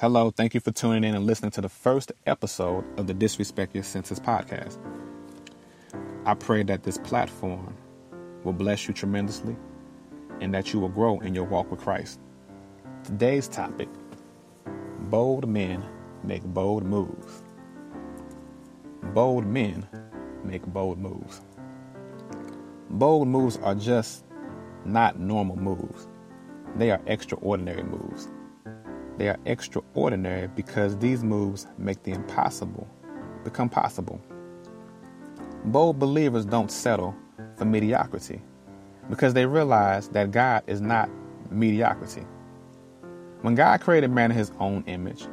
Hello, thank you for tuning in and listening to the first episode of the Disrespect Your Senses podcast. I pray that this platform will bless you tremendously and that you will grow in your walk with Christ. Today's topic bold men make bold moves. Bold men make bold moves. Bold moves are just not normal moves, they are extraordinary moves. They are extraordinary because these moves make the impossible become possible. Bold believers don't settle for mediocrity because they realize that God is not mediocrity. When God created man in his own image,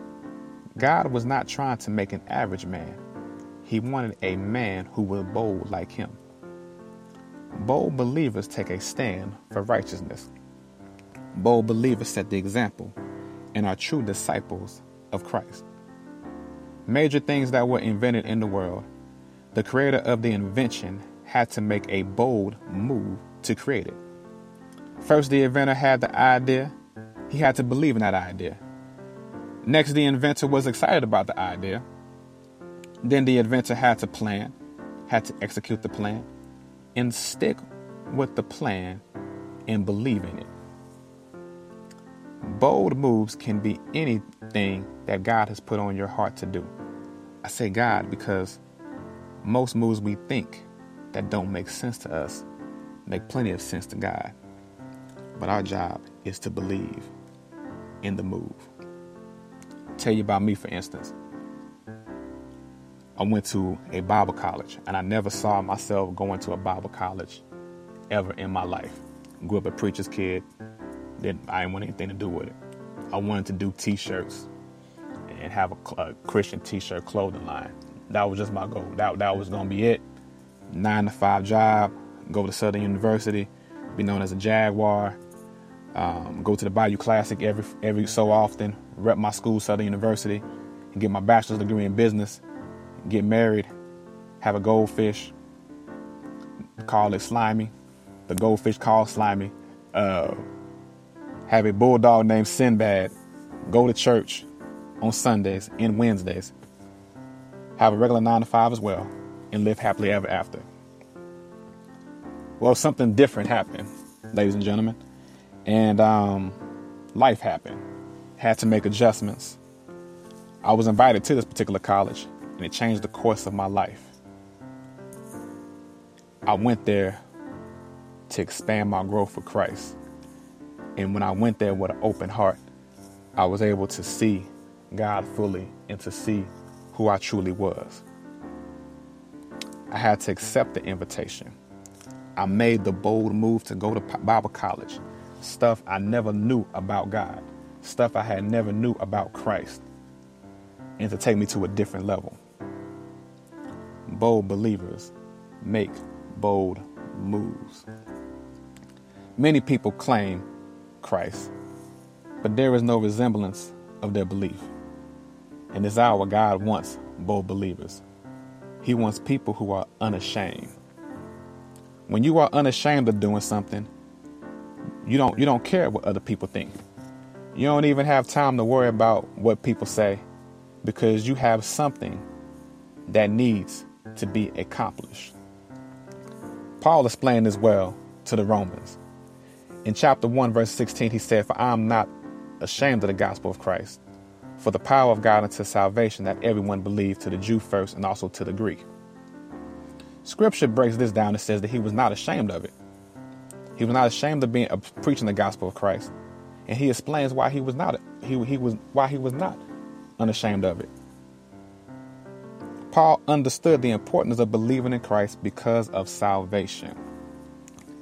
God was not trying to make an average man. He wanted a man who was bold like him. Bold believers take a stand for righteousness. Bold believers set the example and are true disciples of Christ. Major things that were invented in the world, the creator of the invention had to make a bold move to create it. First, the inventor had the idea, he had to believe in that idea. Next, the inventor was excited about the idea. Then, the inventor had to plan, had to execute the plan, and stick with the plan and believe in it. Bold moves can be anything that God has put on your heart to do. I say God because most moves we think that don't make sense to us make plenty of sense to God. But our job is to believe in the move. tell you about me, for instance. I went to a Bible college, and I never saw myself going to a Bible college ever in my life. Grew up a preacher's kid, didn't I didn't want anything to do with it. I wanted to do T-shirts and have a, a Christian T-shirt clothing line. That was just my goal. That that was gonna be it. Nine to five job. Go to Southern University. Be known as a Jaguar. Um, go to the Bayou Classic every every so often. Rep my school, Southern University, and get my bachelor's degree in business. Get married. Have a goldfish. Call it Slimy. The goldfish called Slimy. Uh, have a bulldog named Sinbad go to church on Sundays and Wednesdays, have a regular nine to five as well, and live happily ever after. Well, something different happened, ladies and gentlemen, and um, life happened. Had to make adjustments. I was invited to this particular college, and it changed the course of my life. I went there to expand my growth for Christ. And when I went there with an open heart, I was able to see God fully and to see who I truly was. I had to accept the invitation. I made the bold move to go to Bible college, stuff I never knew about God, stuff I had never knew about Christ, and to take me to a different level. Bold believers make bold moves. Many people claim Christ, but there is no resemblance of their belief. In this hour, God wants bold believers. He wants people who are unashamed. When you are unashamed of doing something, you don't you don't care what other people think. You don't even have time to worry about what people say because you have something that needs to be accomplished. Paul explained this well to the Romans. In chapter 1, verse 16, he said, For I am not ashamed of the gospel of Christ, for the power of God unto salvation that everyone believe, to the Jew first and also to the Greek. Scripture breaks this down and says that he was not ashamed of it. He was not ashamed of being of preaching the gospel of Christ, and he explains why he was not he, he was why he was not unashamed of it. Paul understood the importance of believing in Christ because of salvation.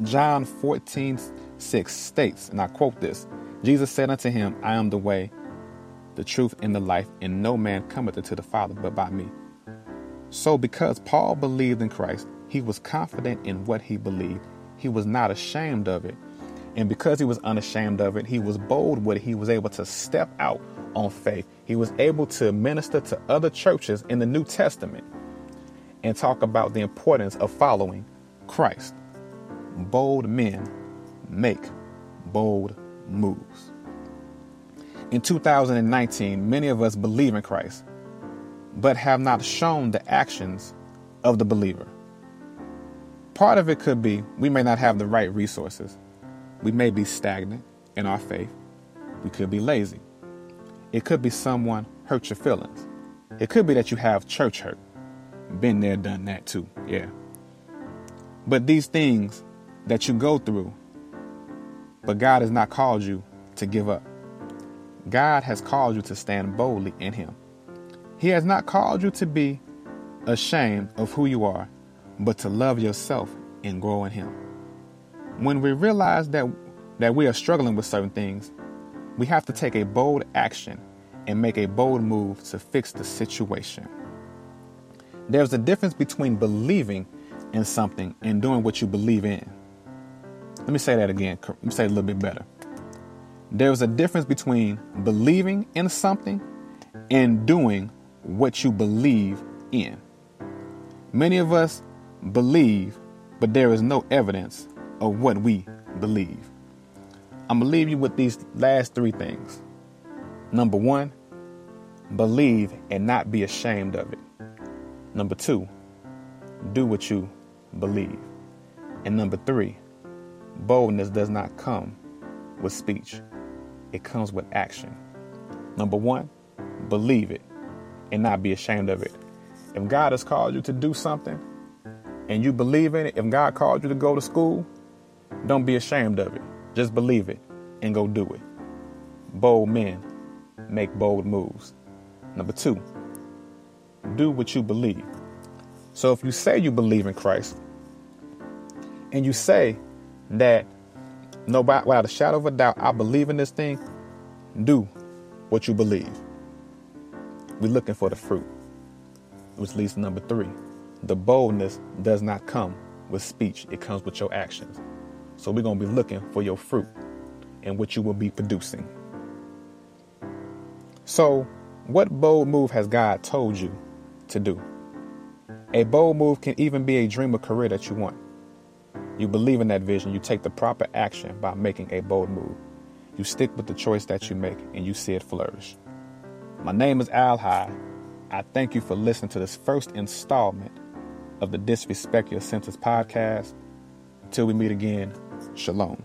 John 14, 6 states, and I quote this Jesus said unto him, I am the way, the truth, and the life, and no man cometh unto the Father but by me. So, because Paul believed in Christ, he was confident in what he believed. He was not ashamed of it. And because he was unashamed of it, he was bold with it. He was able to step out on faith. He was able to minister to other churches in the New Testament and talk about the importance of following Christ. Bold men make bold moves. In 2019, many of us believe in Christ but have not shown the actions of the believer. Part of it could be we may not have the right resources. We may be stagnant in our faith. We could be lazy. It could be someone hurt your feelings. It could be that you have church hurt. Been there, done that too. Yeah. But these things that you go through, but God has not called you to give up. God has called you to stand boldly in Him. He has not called you to be ashamed of who you are, but to love yourself and grow in Him. When we realize that, that we are struggling with certain things, we have to take a bold action and make a bold move to fix the situation. There's a difference between believing in something and doing what you believe in. Let me say that again. Let me say it a little bit better. There's a difference between believing in something and doing what you believe in. Many of us believe, but there is no evidence of what we believe. I'm going to leave you with these last three things. Number one, believe and not be ashamed of it. Number two, do what you believe. And number three, boldness does not come with speech, it comes with action. Number one, believe it and not be ashamed of it. If God has called you to do something and you believe in it, if God called you to go to school, don't be ashamed of it. Just believe it and go do it. Bold men make bold moves. Number two, do what you believe. So if you say you believe in Christ and you say that nobody, without a shadow of a doubt, I believe in this thing, do what you believe. We're looking for the fruit, which leads to number three. The boldness does not come with speech, it comes with your actions. So we're going to be looking for your fruit and what you will be producing. So, what bold move has God told you to do? A bold move can even be a dream or career that you want. You believe in that vision, you take the proper action by making a bold move. You stick with the choice that you make and you see it flourish. My name is Al High. I thank you for listening to this first installment of the Disrespect Your Senses podcast. Until we meet again, shalom.